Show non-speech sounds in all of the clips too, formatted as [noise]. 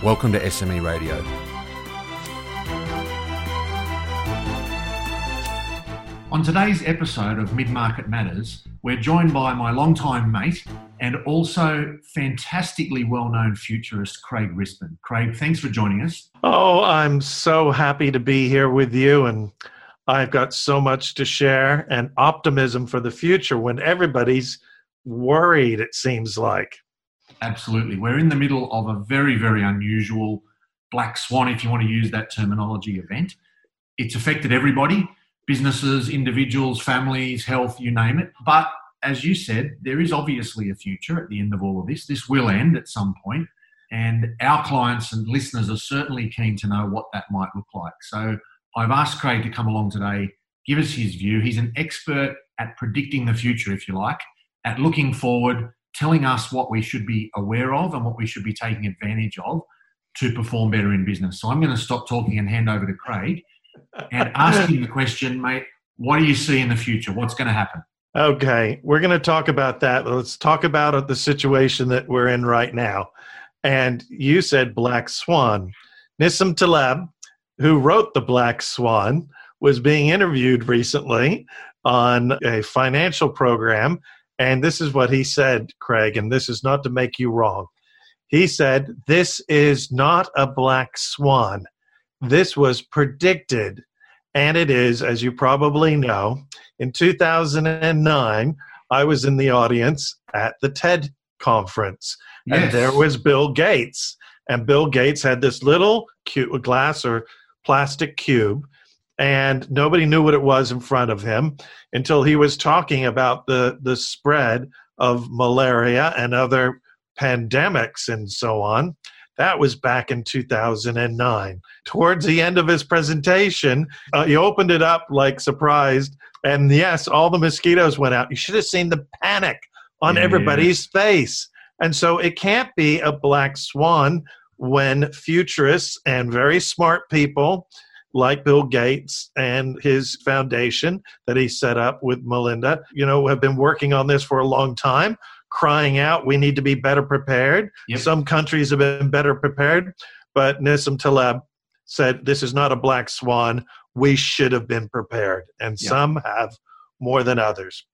Welcome to SME Radio. On today's episode of Mid Market Matters, we're joined by my longtime mate and also fantastically well known futurist, Craig Rispin. Craig, thanks for joining us. Oh, I'm so happy to be here with you, and I've got so much to share and optimism for the future when everybody's worried, it seems like. Absolutely. We're in the middle of a very, very unusual black swan, if you want to use that terminology, event. It's affected everybody businesses, individuals, families, health, you name it. But as you said, there is obviously a future at the end of all of this. This will end at some point, and our clients and listeners are certainly keen to know what that might look like. So I've asked Craig to come along today, give us his view. He's an expert at predicting the future, if you like, at looking forward, telling us what we should be aware of and what we should be taking advantage of to perform better in business. So I'm going to stop talking and hand over to Craig and [laughs] ask him the question, mate, what do you see in the future? What's going to happen? Okay, we're going to talk about that. Let's talk about the situation that we're in right now. And you said Black Swan. Nassim Taleb, who wrote The Black Swan, was being interviewed recently on a financial program and this is what he said, Craig, and this is not to make you wrong. He said, This is not a black swan. This was predicted. And it is, as you probably know, in 2009, I was in the audience at the TED conference. Yes. And there was Bill Gates. And Bill Gates had this little cute glass or plastic cube and nobody knew what it was in front of him until he was talking about the, the spread of malaria and other pandemics and so on. That was back in 2009. Towards the end of his presentation, uh, he opened it up like surprised, and yes, all the mosquitoes went out. You should have seen the panic on yeah. everybody's face. And so it can't be a black swan when futurists and very smart people like Bill Gates and his foundation that he set up with Melinda, you know, have been working on this for a long time, crying out, we need to be better prepared. Yep. Some countries have been better prepared, but Nassim Taleb said, this is not a black swan. We should have been prepared. And yep. some have more than others.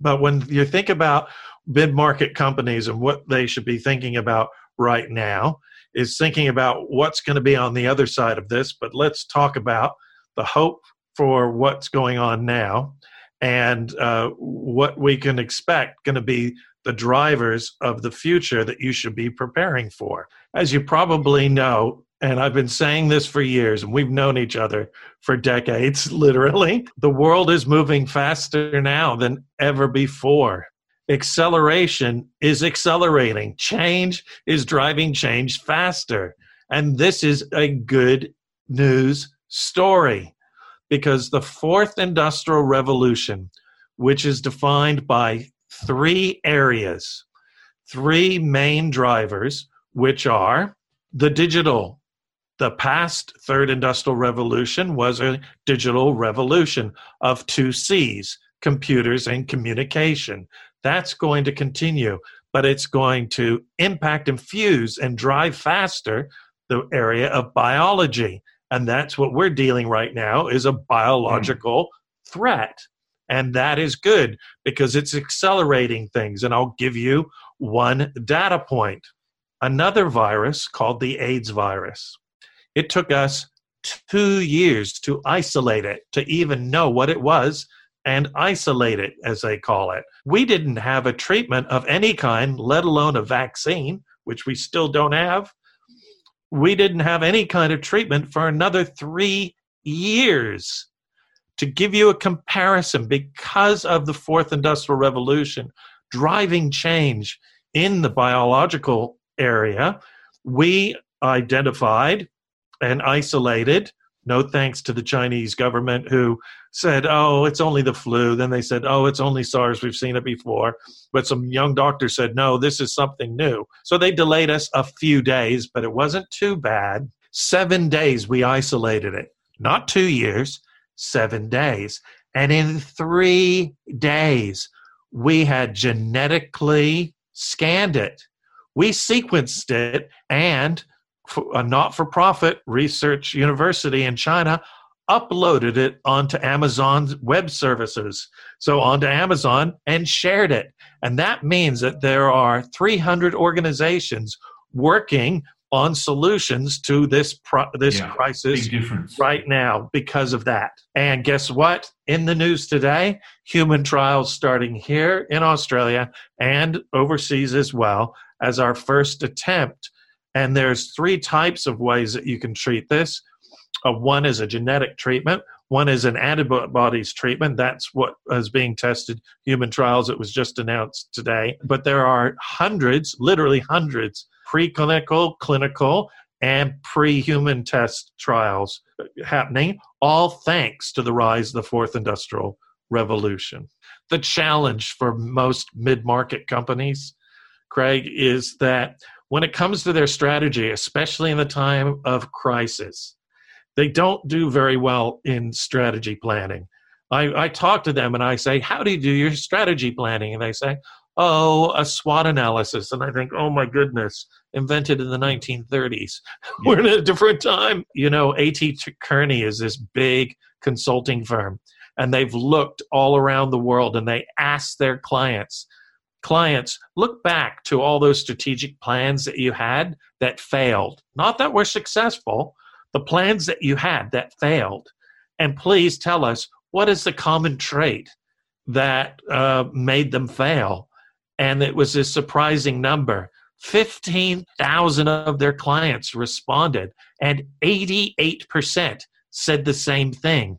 But when you think about mid market companies and what they should be thinking about right now, is thinking about what's going to be on the other side of this, but let's talk about the hope for what's going on now and uh, what we can expect going to be the drivers of the future that you should be preparing for. As you probably know, and I've been saying this for years, and we've known each other for decades, [laughs] literally, the world is moving faster now than ever before acceleration is accelerating. Change is driving change faster. And this is a good news story because the fourth industrial revolution, which is defined by three areas, three main drivers, which are the digital. The past third industrial revolution was a digital revolution of two C's computers and communication. That's going to continue, but it's going to impact and fuse and drive faster the area of biology. And that's what we're dealing right now is a biological mm. threat. And that is good because it's accelerating things. And I'll give you one data point. Another virus called the AIDS virus. It took us two years to isolate it, to even know what it was and isolate it, as they call it. We didn't have a treatment of any kind, let alone a vaccine, which we still don't have. We didn't have any kind of treatment for another three years. To give you a comparison, because of the fourth industrial revolution driving change in the biological area, we identified and isolated. No thanks to the Chinese government who said, oh, it's only the flu. Then they said, oh, it's only SARS. We've seen it before. But some young doctor said, no, this is something new. So they delayed us a few days, but it wasn't too bad. Seven days we isolated it, not two years, seven days. And in three days, we had genetically scanned it. We sequenced it, and a not for profit research university in China uploaded it onto Amazon's web services. So, onto Amazon and shared it. And that means that there are 300 organizations working on solutions to this pro- this Yeah, crisis right now because of that. And guess what? In the news today, human trials starting here in Australia and overseas as well as our first attempt. And there's three types of ways that you can treat this. Uh, one is a genetic treatment. One is an antibodies treatment. That's what is being tested. Human trials. It was just announced today. But there are hundreds, literally hundreds, preclinical, clinical, and pre-human test trials happening. All thanks to the rise of the fourth industrial revolution. The challenge for most mid-market companies, Craig, is that when it comes to their strategy, especially in the time of crisis, they don't do very well in strategy planning. I, I talk to them and I say, How do you do your strategy planning? And they say, Oh, a SWOT analysis. And I think, Oh my goodness, invented in the 1930s. [laughs] We're in a different time. You know, A.T. Kearney is this big consulting firm, and they've looked all around the world and they asked their clients, clients, look back to all those strategic plans that you had that failed. Not that we're successful, the plans that you had that failed. And please tell us what is the common trait that uh, made them fail? And it was a surprising number. 15,000 of their clients responded, and 88% said the same thing.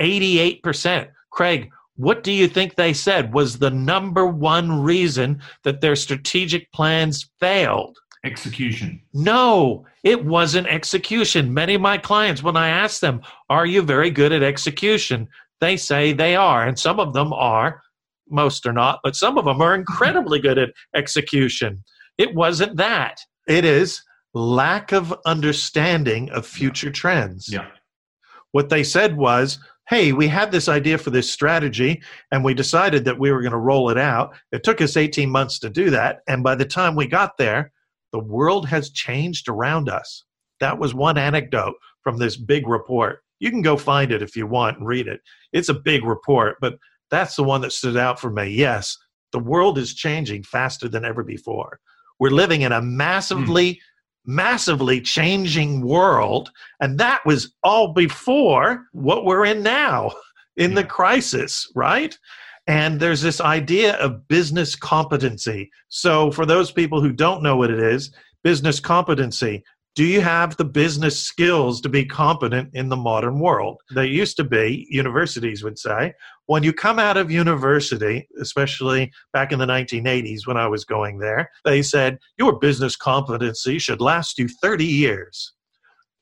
88%. Craig, what do you think they said was the number one reason that their strategic plans failed? Execution. No, it wasn't execution. Many of my clients, when I ask them, Are you very good at execution? They say they are. And some of them are, most are not, but some of them are incredibly good at execution. It wasn't that. It is lack of understanding of future trends. Yeah. What they said was, Hey, we had this idea for this strategy and we decided that we were going to roll it out. It took us 18 months to do that. And by the time we got there, the world has changed around us. That was one anecdote from this big report. You can go find it if you want and read it. It's a big report, but that's the one that stood out for me. Yes, the world is changing faster than ever before. We're living in a massively, massively changing world. And that was all before what we're in now in the crisis, right? And there's this idea of business competency. So, for those people who don't know what it is, business competency. Do you have the business skills to be competent in the modern world? They used to be, universities would say, when you come out of university, especially back in the 1980s when I was going there, they said, Your business competency should last you 30 years.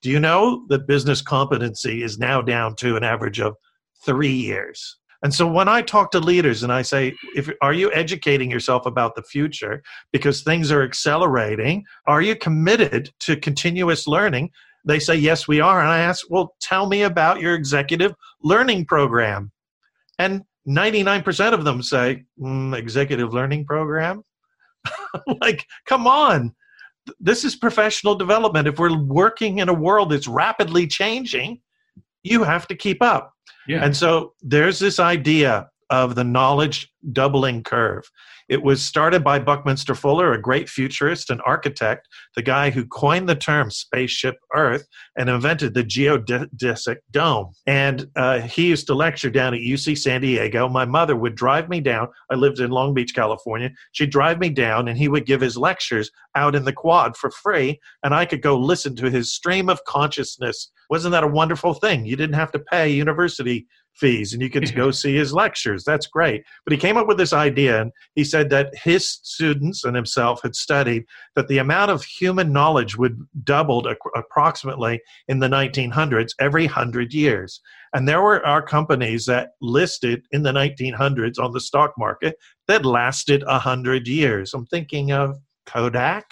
Do you know that business competency is now down to an average of three years? And so when I talk to leaders and I say, if, are you educating yourself about the future because things are accelerating? Are you committed to continuous learning? They say, yes, we are. And I ask, well, tell me about your executive learning program. And 99% of them say, mm, executive learning program? [laughs] like, come on. This is professional development. If we're working in a world that's rapidly changing, you have to keep up. Yeah. And so there's this idea of the knowledge doubling curve. It was started by Buckminster Fuller, a great futurist and architect, the guy who coined the term spaceship Earth and invented the geodesic dome. And uh, he used to lecture down at UC San Diego. My mother would drive me down. I lived in Long Beach, California. She'd drive me down, and he would give his lectures out in the quad for free, and I could go listen to his stream of consciousness. Wasn't that a wonderful thing? You didn't have to pay university fees and you could go see his lectures. That's great. But he came up with this idea and he said that his students and himself had studied that the amount of human knowledge would doubled approximately in the 1900s every 100 years. And there were our companies that listed in the 1900s on the stock market that lasted 100 years. I'm thinking of Kodak.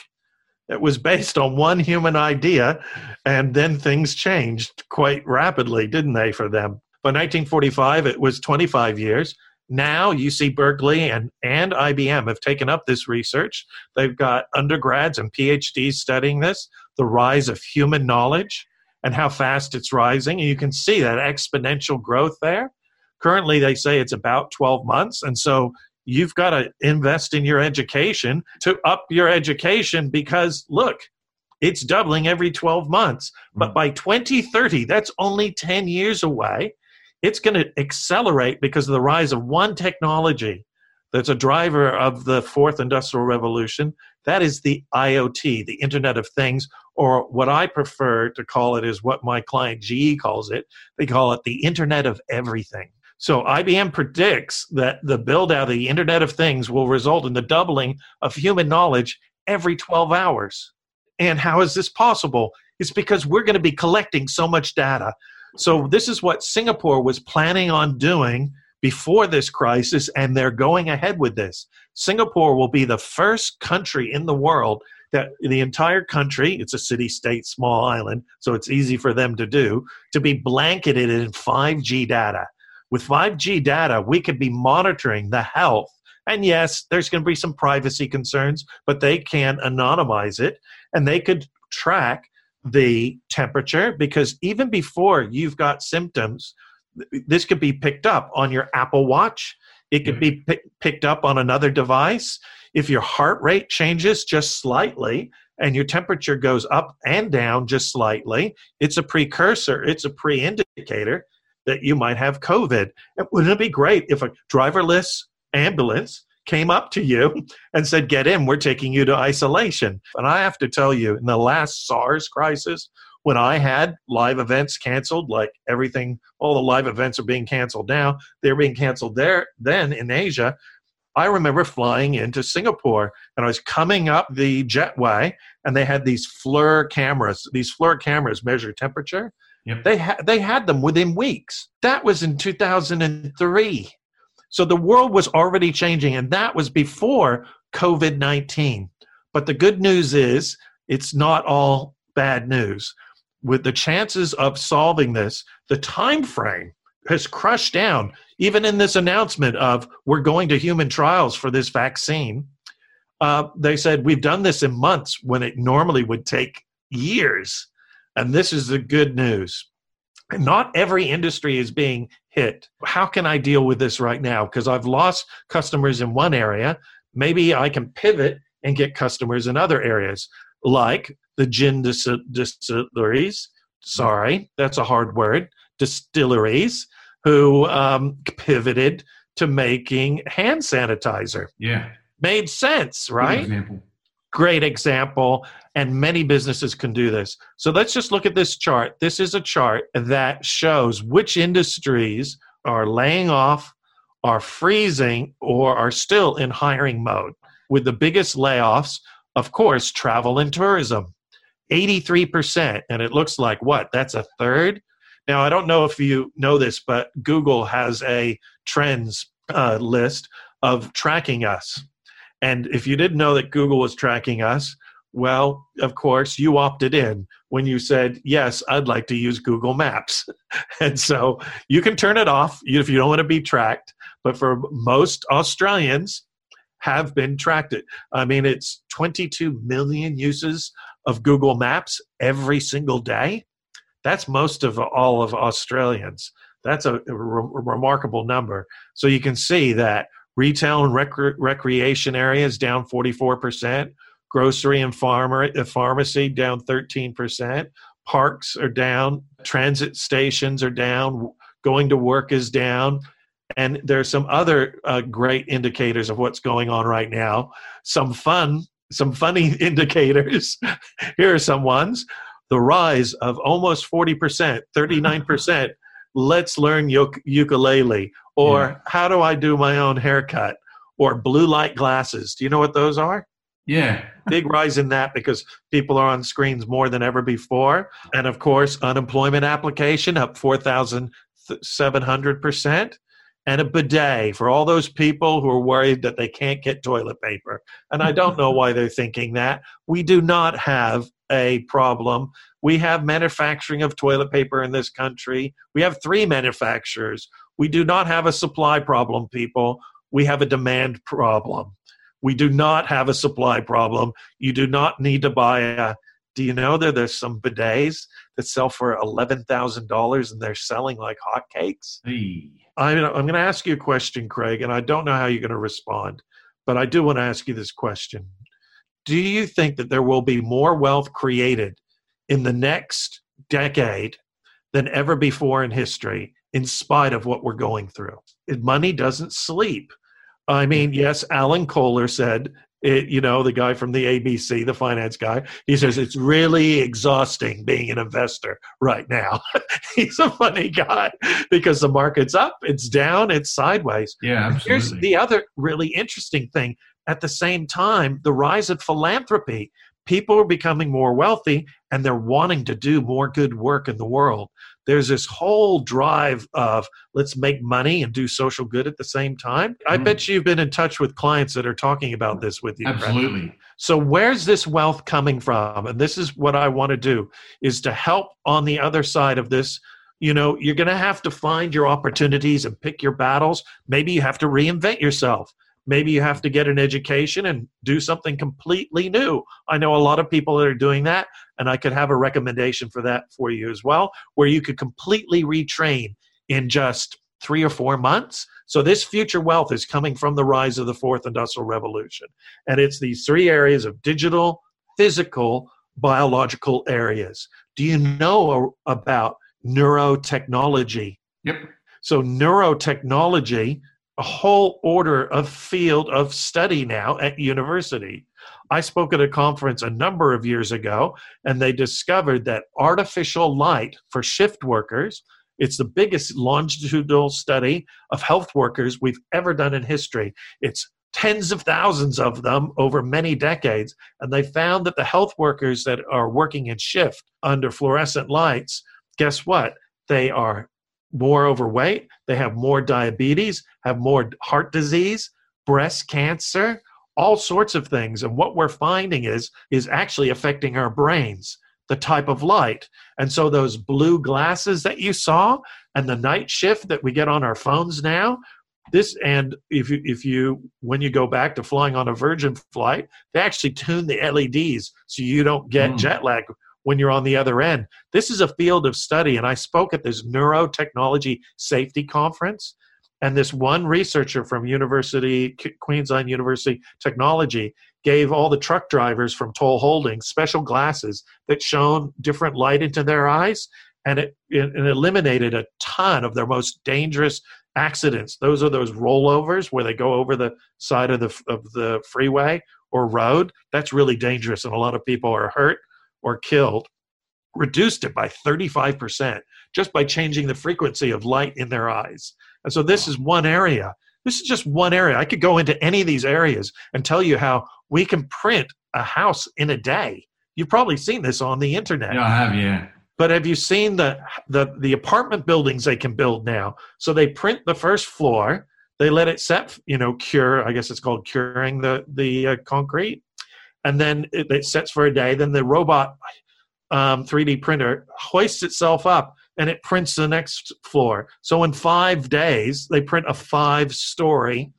It was based on one human idea, and then things changed quite rapidly, didn't they, for them? By 1945, it was 25 years. Now, UC Berkeley and, and IBM have taken up this research. They've got undergrads and PhDs studying this, the rise of human knowledge and how fast it's rising. And you can see that exponential growth there. Currently, they say it's about 12 months. And so you've got to invest in your education to up your education because, look, it's doubling every 12 months. But mm. by 2030, that's only 10 years away it's going to accelerate because of the rise of one technology that's a driver of the fourth industrial revolution. That is the IoT, the Internet of Things, or what I prefer to call it is what my client GE calls it. They call it the Internet of Everything. So IBM predicts that the build out of the Internet of Things will result in the doubling of human knowledge every 12 hours. And how is this possible? It's because we're going to be collecting so much data. So, this is what Singapore was planning on doing before this crisis, and they're going ahead with this. Singapore will be the first country in the world that the entire country, it's a city state, small island, so it's easy for them to do, to be blanketed in 5G data. With 5G data, we could be monitoring the health. And yes, there's going to be some privacy concerns, but they can anonymize it and they could track the temperature because even before you've got symptoms, this could be picked up on your Apple Watch. It could be mm-hmm. p- picked up on another device. If your heart rate changes just slightly and your temperature goes up and down just slightly, it's a precursor, it's a pre indicator that you might have COVID. Wouldn't it be great if a driverless ambulance came up to you [laughs] and said, Get in, we're taking you to isolation. And I have to tell you, in the last SARS crisis, when I had live events canceled, like everything, all the live events are being canceled now, they're being canceled there then in Asia. I remember flying into Singapore and I was coming up the jetway and they had these FLIR cameras. These FLIR cameras measure temperature. Yep. They, ha- they had them within weeks. That was in 2003. So the world was already changing, and that was before COVID 19. But the good news is it's not all bad news. With the chances of solving this, the time frame has crushed down. Even in this announcement of we're going to human trials for this vaccine, uh, they said we've done this in months when it normally would take years. And this is the good news. Not every industry is being hit. How can I deal with this right now? Because I've lost customers in one area. Maybe I can pivot and get customers in other areas, like the gin dis- distilleries. Sorry, that's a hard word. Distilleries who um, pivoted to making hand sanitizer. Yeah. Made sense, right? Great example. And many businesses can do this. So let's just look at this chart. This is a chart that shows which industries are laying off, are freezing, or are still in hiring mode. With the biggest layoffs, of course, travel and tourism. 83%. And it looks like what? That's a third? Now, I don't know if you know this, but Google has a trends uh, list of tracking us. And if you didn't know that Google was tracking us, well, of course, you opted in when you said, Yes, I'd like to use Google Maps. [laughs] and so you can turn it off if you don't want to be tracked. But for most Australians, have been tracked. It. I mean, it's 22 million uses of Google Maps every single day. That's most of all of Australians. That's a, re- remarkable number. So you can see that retail and rec- recreation areas down 44%, grocery and farmer, uh, pharmacy down 13%, parks are down, transit stations are down, going to work is down. And there's some other uh, great indicators of what's going on right now. Some fun, some funny [laughs] indicators. Here are some ones. The rise of almost 40%, 39% let's learn uk- ukulele or Yeah. how do I do my own haircut or blue light glasses. Do you know what those are? Yeah. Big rise in that because people are on screens more than ever before. And of course, unemployment application up 4,700%. And a bidet for all those people who are worried that they can't get toilet paper. And I don't know why they're thinking that. We do not have a problem. We have manufacturing of toilet paper in this country. We have three manufacturers. We do not have a supply problem, people. We have a demand problem. We do not have a supply problem. You do not need to buy a. Do you know that there's some bidets that sell for $11,000 and they're selling like hotcakes? Hey. I'm, I'm going to ask you a question, Craig, and I don't know how you're going to respond, but I do want to ask you this question. Do you think that there will be more wealth created in the next decade than ever before in history, in spite of what we're going through? Money doesn't sleep. I mean, mm-hmm. yes, Alan Kohler said, it, you know, the guy from the ABC, the finance guy, he says it's really exhausting being an investor right now. [laughs] He's a funny guy because the market's up, it's down, it's sideways. Yeah, absolutely. Here's the other really interesting thing. At the same time, the rise of philanthropy. People are becoming more wealthy and they're wanting to do more good work in the world. There's this whole drive of let's make money and do social good at the same time. I Mm. bet you've been in touch with clients that are talking about this with you. Absolutely. So where's this wealth coming from? And this is what I want to do is to help on the other side of this. You know, you're going to have to find your opportunities and pick your battles. Maybe you have to reinvent yourself. Maybe you have to get an education and do something completely new. I know a lot of people that are doing that, and I could have a recommendation for that for you as well, where you could completely retrain in just three or four months. So, this future wealth is coming from the rise of the fourth industrial revolution. And it's these three areas of digital, physical, biological areas. Do you know about neurotechnology? Yep. So, neurotechnology, a whole order of field of study now at university. I spoke at a conference a number of years ago, and they discovered that artificial light for shift workers. It's the biggest longitudinal study of health workers we've ever done in history. It's tens of thousands of them over many decades. And they found that the health workers that are working in shift under fluorescent lights, guess what? They are more overweight, they have more diabetes, have more heart disease, breast cancer, all sorts of things. And what we're finding is is actually affecting our brains, the type of light. And so those blue glasses that you saw and the night shift that we get on our phones now, this and if you if you when you go back to flying on a Virgin flight, they actually tune the LEDs so you don't get Mm. jet lag when you're on the other end. This is a field of study, and I spoke at this neurotechnology safety conference. And this one researcher from University Queensland University Technology gave all the truck drivers from Toll Holdings special glasses that shone different light into their eyes, and it, it, it eliminated a ton of their most dangerous accidents. Those are those rollovers where they go over the side of the of the freeway or road. That's really dangerous, and a lot of people are hurt or killed. Reduced it by 35% just by changing the frequency of light in their eyes. And so this is one area. This is just one area. I could go into any of these areas and tell you how we can print a house in a day. You've probably seen this on the internet. Yeah, I have. Yeah. But have you seen the, the the apartment buildings they can build now? So they print the first floor, they let it set, you know, cure. I guess it's called curing the the uh, concrete, and then it, it sets for a day. Then the robot um, 3D printer hoists itself up and it prints the next floor. So in five days, they print a five-story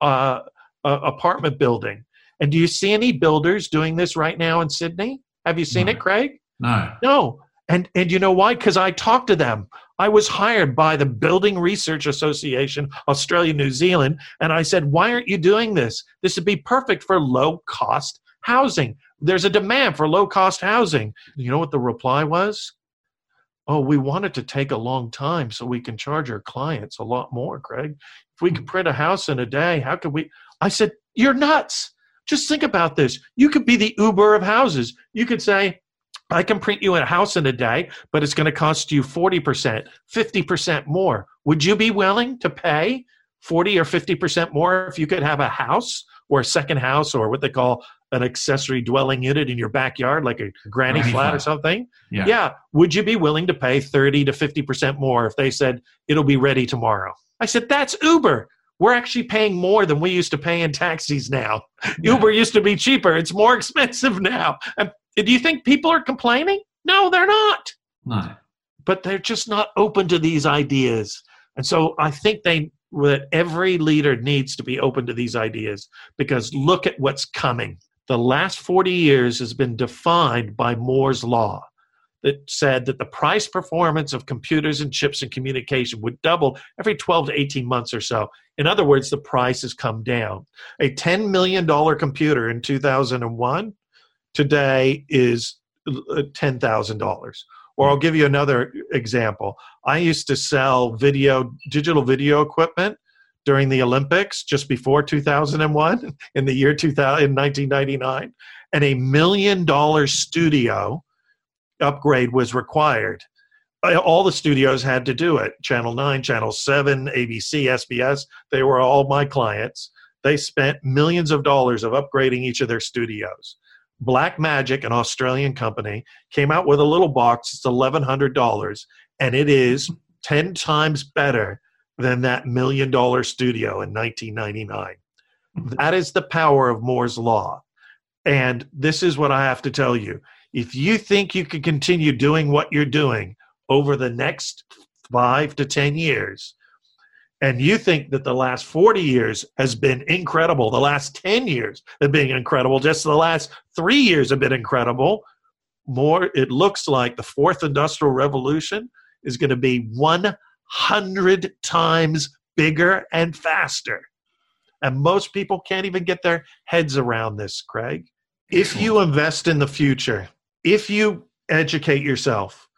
uh, uh, apartment building. And do you see any builders doing this right now in Sydney? Have you seen No. it, Craig? No. No. And and you know why? Because I talked to them. I was hired by the Building Research Association, Australia, New Zealand, and I said, "Why aren't you doing this? This would be perfect for low cost housing. There's a demand for low cost housing." You know what the reply was? Oh, we want it to take a long time so we can charge our clients a lot more, Craig. If we could hmm. print a house in a day, how could we? I said, You're nuts. Just think about this. You could be the Uber of houses. You could say, I can print you a house in a day, but it's going to cost you 40%, 50% more. Would you be willing to pay 40 or 50% more if you could have a house or a second house or what they call an accessory dwelling unit in your backyard, like a granny, flat, flat. or something? Yeah. yeah. Would you be willing to pay 30 to 50% more if they said it'll be ready tomorrow? I said, that's Uber. We're actually paying more than we used to pay in taxis now. [laughs] Yeah. Uber used to be cheaper. It's more expensive now. And do you think people are complaining? No, they're not. No. But they're just not open to these ideas. And so I think they that every leader needs to be open to these ideas because look at what's coming. The last 40 years has been defined by Moore's law that said that the price performance of computers and chips and communication would double every 12 to 18 months or so. In other words, the price has come down. A $10 million computer in 2001 today is uh, $10,000. Or I'll give you another example. I used to sell video, digital video equipment during the Olympics just before 2001 in the year 2000, in 1999. And a million dollar studio upgrade was required. Uh, All the studios had to do it. Channel 9, Channel 7, ABC, SBS, they were all my clients. They spent millions of dollars of upgrading each of their studios. Blackmagic, an Australian company, came out with a little box. It's $1,100, and it is 10 times better than that million dollar studio in 1999. Mm-hmm. That is the power of Moore's Law. And this is what I have to tell you. If you think you can continue doing what you're doing over the next five to 10 years, and you think that the last 40 years has been incredible, the last 10 years have been incredible, just the last three years have been incredible, more, it looks like the fourth industrial revolution is going to be 100 times bigger and faster. And most people can't even get their heads around this, Craig. If you invest in the future, if you educate yourself,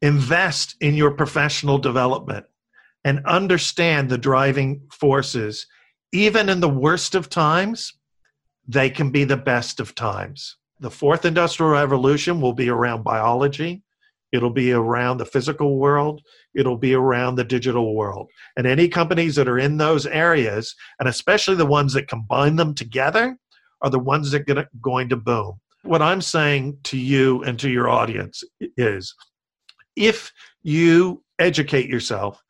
invest in your professional development, and understand the driving forces, even in the worst of times, they can be the best of times. The fourth industrial revolution will be around biology, it'll be around the physical world, it'll be around the digital world. And any companies that are in those areas, and especially the ones that combine them together, are the ones that are going to boom. What I'm saying to you and to your audience is if you educate yourself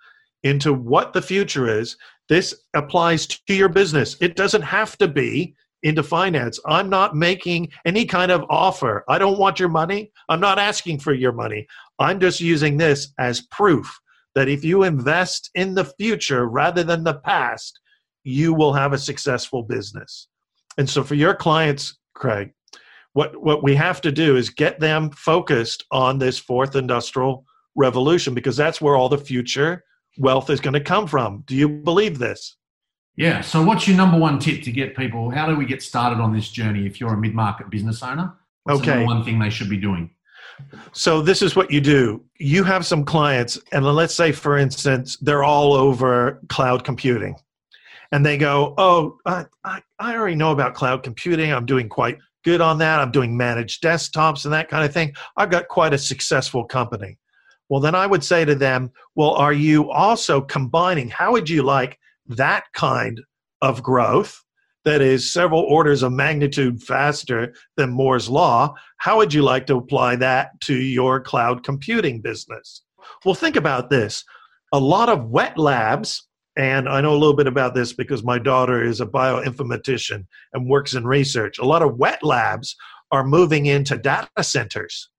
into what the future is, this applies to your business. It doesn't have to be into finance. I'm not making any kind of offer. I don't want your money. I'm not asking for your money. I'm just using this as proof that if you invest in the future rather than the past, you will have a successful business. And so for your clients, Craig, what, what we have to do is get them focused on this fourth industrial revolution because that's where all the future wealth is going to come from. Do you believe this? Yeah. So, what's your number one tip to get people? How do we get started on this journey if you're a mid market business owner? What's the Okay. one thing they should be doing? So this is what you do. You have some clients, and let's say, for instance, they're all over cloud computing, and they go, "Oh, I, I, I already know about cloud computing. I'm doing quite good on that. I'm doing managed desktops and that kind of thing. I've got quite a successful company." Well, then I would say to them, "Well, are you also combining? How would you like that kind of growth?" That is several orders of magnitude faster than Moore's Law, how would you like to apply that to your cloud computing business? Well, think about this. A lot of wet labs, and I know a little bit about this because my daughter is a bioinformatician and works in research. A lot of wet labs are moving into data centers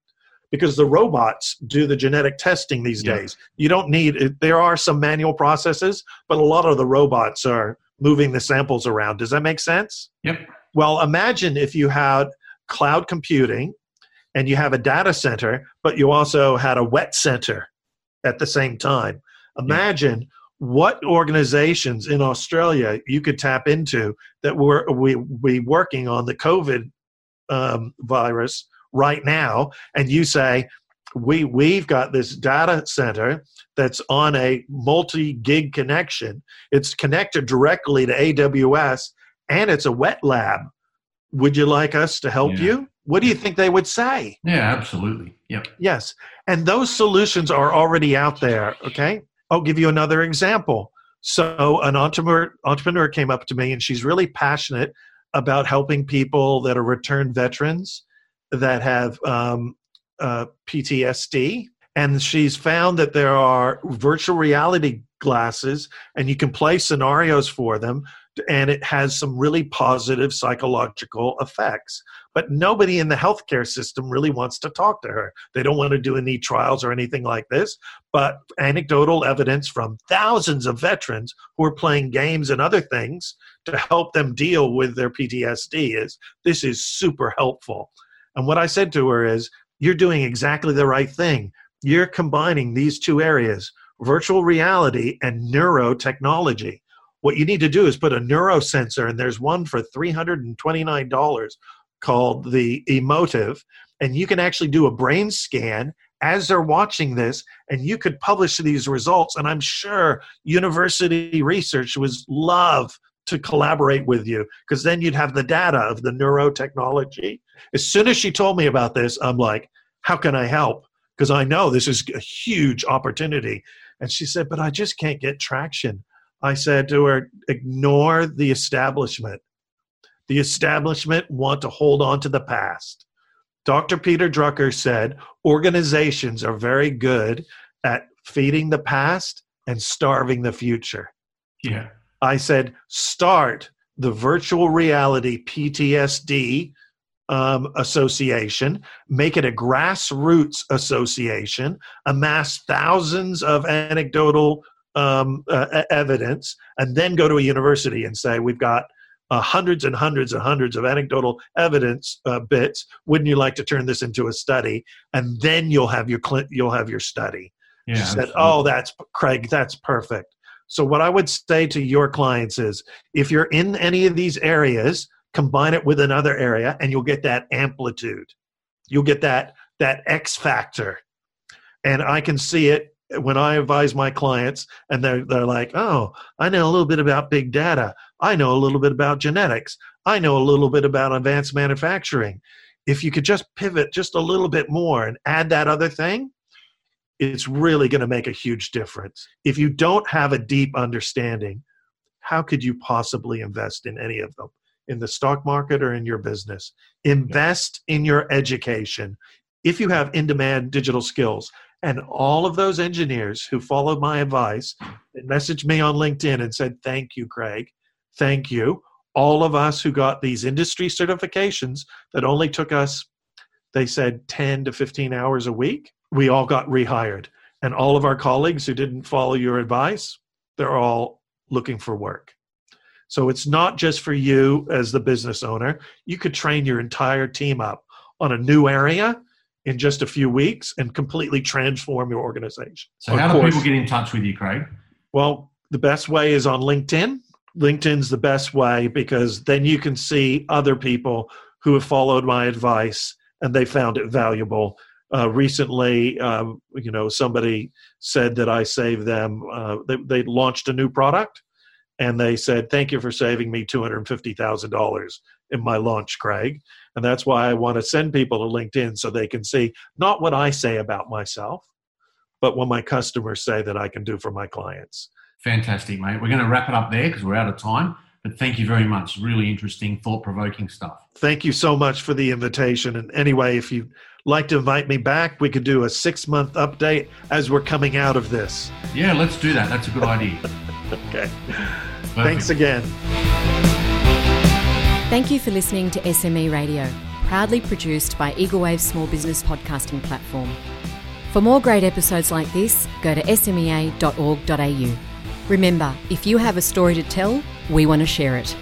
because the robots do the genetic testing these Yeah. days. You don't need, there are some manual processes, but a lot of the robots are moving the samples around. Does that make sense? Yep. Well, imagine if you had cloud computing and you have a data center, but you also had a wet center at the same time. Imagine what organizations in Australia you could tap into that were we we working on the COVID um, virus right now, and you say we we've got this data center that's on a multi-gig connection. It's connected directly to AWS, and it's a wet lab. Would you like us to help Yeah. you? what do you think they would say? Yeah, absolutely. Yep. Yes. And those solutions are already out there. Okay. I'll give you another example. So, an entrepreneur, entrepreneur came up to me and she's really passionate about helping people that are returned veterans that have um, uh, PTSD. And she's found that there are virtual reality glasses and you can play scenarios for them and it has some really positive psychological effects. But nobody in the healthcare system really wants to talk to her. They don't want to do any trials or anything like this. But anecdotal evidence from thousands of veterans who are playing games and other things to help them deal with their PTSD is this is super helpful. And what I said to her is, you're doing exactly the right thing. You're combining these two areas virtual reality and neurotechnology what you need to do is put a neurosensor, and there's one for $329 called the Emotiv, and you can actually do a brain scan as they're watching this, and you could publish these results. And I'm sure university research would love to collaborate with you because then you'd have the data of the neurotechnology. As soon as she told me about this, I'm like, how can I help? Because I know this is a huge opportunity. And she said, but I just can't get traction. I said to her, ignore the establishment. The establishment want to hold on to the past. Dr. Peter Drucker said organizations are very good at feeding the past and starving the future. Yeah. I said, start the virtual reality PTSD um, association, make it a grassroots association, amass thousands of anecdotal um, uh, evidence and then go to a university and say we've got uh, hundreds and hundreds and hundreds of anecdotal evidence uh, bits. Wouldn't you like to turn this into a study and then you'll have your cl- you'll have your study. Yeah, she said oh that's craig that's perfect so what i would say to your clients is if you're in any of these areas combine it with another area and you'll get that amplitude you'll get that that x factor and i can see it when I advise my clients and they're, they're like, oh, I know a little bit about big data. I know a little bit about genetics. I know a little bit about advanced manufacturing. If you could just pivot just a little bit more and add that other thing, it's really going to make a huge difference. If you don't have a deep understanding, how could you possibly invest in any of them? In the stock market or in your business? Invest in your education. If you have in demand digital skills, and all of those engineers who followed my advice and messaged me on LinkedIn and said, Thank you, Craig. Thank you. All of us who got these industry certifications that only took us, they said, 10 to 15 hours a week, we all got rehired. And all of our colleagues who didn't follow your advice, they're all looking for work. So it's not just for you as the business owner. You could train your entire team up on a new area in just a few weeks and completely transform your organization. So, how do people get in touch with you, Craig? Well, the best way is on LinkedIn. LinkedIn's the best way because then you can see other people who have followed my advice and they found it valuable. Uh, recently, uh, you know, somebody said that I saved them. Uh, they, they launched a new product, and they said, "Thank you for saving me two hundred fifty thousand dollars in my launch, Craig." And that's why I want to send people to LinkedIn so they can see not what I say about myself, but what my customers say that I can do for my clients. Fantastic, mate. We're going to wrap it up there because we're out of time. But thank you very much. Really interesting, thought provoking stuff. Thank you so much for the invitation. And anyway, if you'd like to invite me back, we could do a six month update as we're coming out of this. Yeah, let's do that. That's a good idea. [laughs] okay. Perfect. Thanks again. Thank you for listening to SME Radio, proudly produced by Eagle Eaglewave Small Business Podcasting Platform. For more great episodes like this, go to smea.org.au. Remember, if you have a story to tell, we want to share it.